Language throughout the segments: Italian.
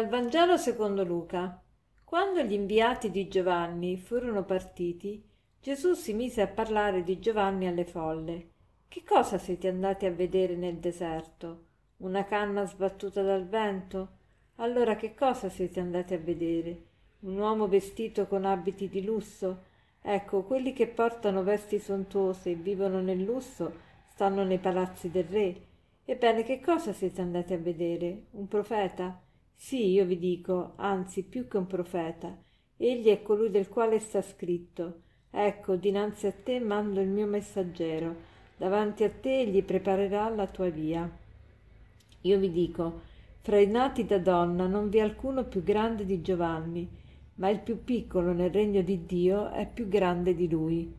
Dal Vangelo secondo Luca. Quando gli inviati di Giovanni furono partiti, Gesù si mise a parlare di Giovanni alle folle. Che cosa siete andati a vedere nel deserto? Una canna sbattuta dal vento? Allora che cosa siete andati a vedere? Un uomo vestito con abiti di lusso? Ecco, quelli che portano vesti sontuose e vivono nel lusso stanno nei palazzi del re. Ebbene, che cosa siete andati a vedere? Un profeta? Sì, io vi dico, anzi più che un profeta. Egli è colui del quale sta scritto. Ecco, dinanzi a te mando il mio messaggero. Davanti a te egli preparerà la tua via. Io vi dico, fra i nati da donna non vi è alcuno più grande di Giovanni, ma il più piccolo nel regno di Dio è più grande di lui.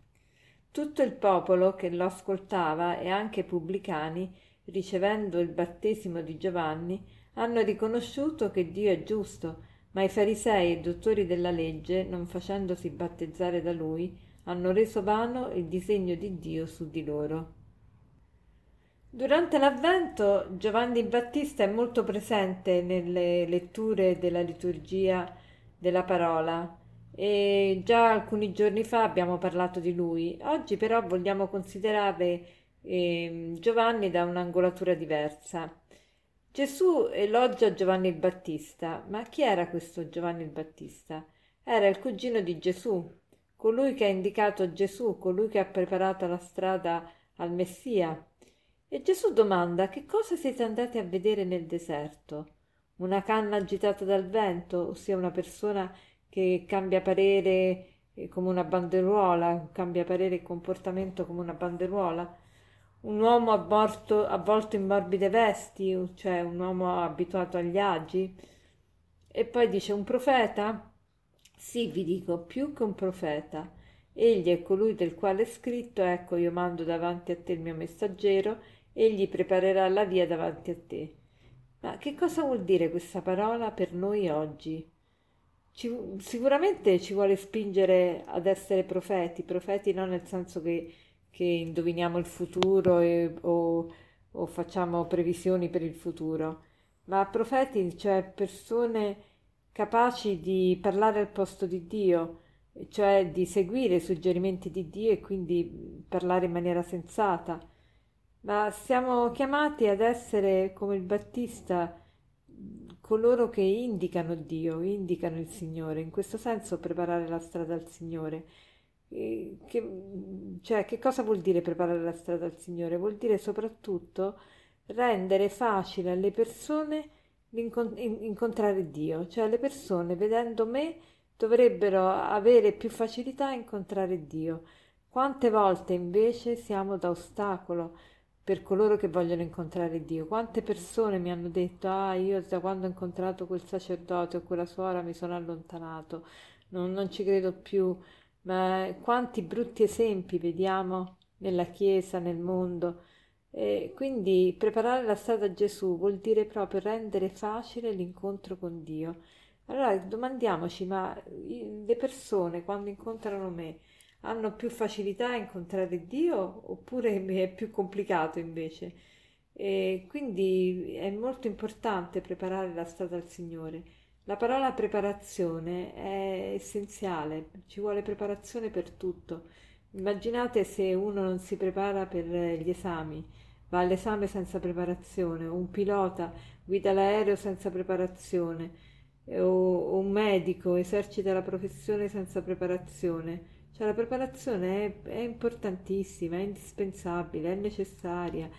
Tutto il popolo che lo ascoltava e anche i pubblicani, ricevendo il battesimo di Giovanni, hanno riconosciuto che Dio è giusto, ma i farisei e i dottori della legge, non facendosi battezzare da lui, hanno reso vano il disegno di Dio su di loro. Durante l'Avvento Giovanni Battista è molto presente nelle letture della liturgia della parola e già alcuni giorni fa abbiamo parlato di lui. Oggi però vogliamo considerare eh, Giovanni da un'angolatura diversa. Gesù elogia Giovanni il Battista, ma chi era questo Giovanni il Battista? Era il cugino di Gesù, colui che ha indicato Gesù, colui che ha preparato la strada al Messia. E Gesù domanda che cosa siete andati a vedere nel deserto? Una canna agitata dal vento, ossia una persona che cambia parere eh, come una banderuola, cambia parere e comportamento come una banderuola? Un uomo avvolto, avvolto in morbide vesti, cioè un uomo abituato agli agi. E poi dice un profeta? Sì, vi dico, più che un profeta. Egli è colui del quale è scritto, ecco io mando davanti a te il mio messaggero, egli preparerà la via davanti a te. Ma che cosa vuol dire questa parola per noi oggi? Ci, sicuramente ci vuole spingere ad essere profeti, profeti non nel senso che che indoviniamo il futuro e, o, o facciamo previsioni per il futuro, ma profeti, cioè persone capaci di parlare al posto di Dio, cioè di seguire i suggerimenti di Dio e quindi parlare in maniera sensata. Ma siamo chiamati ad essere come il Battista, coloro che indicano Dio, indicano il Signore, in questo senso preparare la strada al Signore che, cioè, che cosa vuol dire preparare la strada al Signore? Vuol dire soprattutto rendere facile alle persone incontrare Dio, cioè le persone vedendo me dovrebbero avere più facilità a incontrare Dio. Quante volte invece siamo da ostacolo per coloro che vogliono incontrare Dio? Quante persone mi hanno detto: Ah, io da quando ho incontrato quel sacerdote o quella suora mi sono allontanato, non, non ci credo più ma quanti brutti esempi vediamo nella Chiesa, nel mondo. E quindi preparare la strada a Gesù vuol dire proprio rendere facile l'incontro con Dio. Allora domandiamoci, ma le persone quando incontrano me hanno più facilità a incontrare Dio oppure è più complicato invece? E quindi è molto importante preparare la strada al Signore. La parola preparazione è essenziale, ci vuole preparazione per tutto. Immaginate se uno non si prepara per gli esami, va all'esame senza preparazione, un pilota guida l'aereo senza preparazione, o un medico esercita la professione senza preparazione. Cioè la preparazione è, è importantissima, è indispensabile, è necessaria.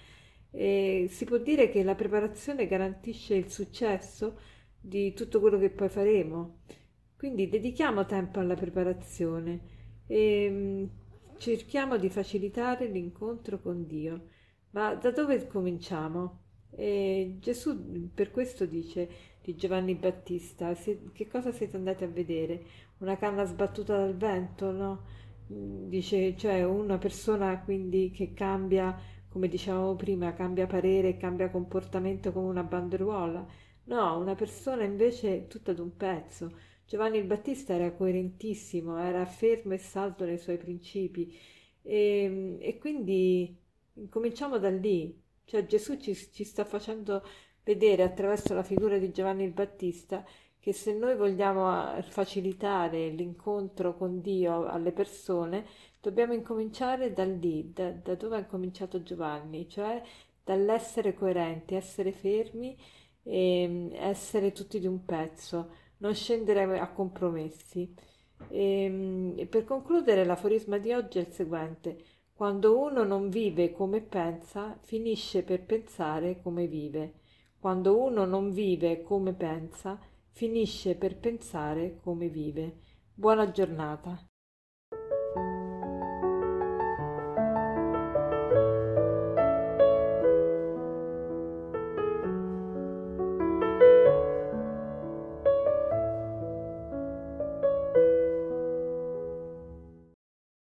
E si può dire che la preparazione garantisce il successo di tutto quello che poi faremo. Quindi dedichiamo tempo alla preparazione e mm, cerchiamo di facilitare l'incontro con Dio. Ma da dove cominciamo? E Gesù per questo dice di Giovanni Battista, che cosa siete andati a vedere? Una canna sbattuta dal vento, no? Mm, dice, cioè una persona quindi che cambia, come dicevamo prima, cambia parere, cambia comportamento come una banderuola No, una persona invece tutta d'un pezzo. Giovanni il Battista era coerentissimo, era fermo e saldo nei suoi principi e, e quindi cominciamo da lì. Cioè Gesù ci, ci sta facendo vedere attraverso la figura di Giovanni il Battista che se noi vogliamo eh, facilitare l'incontro con Dio alle persone, dobbiamo incominciare da lì, da, da dove ha cominciato Giovanni, cioè dall'essere coerenti, essere fermi e mm, essere tutti di un pezzo, non scendere a compromessi. E, mm, e per concludere, l'aforisma di oggi è il seguente. Quando uno non vive come pensa, finisce per pensare come vive. Quando uno non vive come pensa, finisce per pensare come vive. Buona giornata.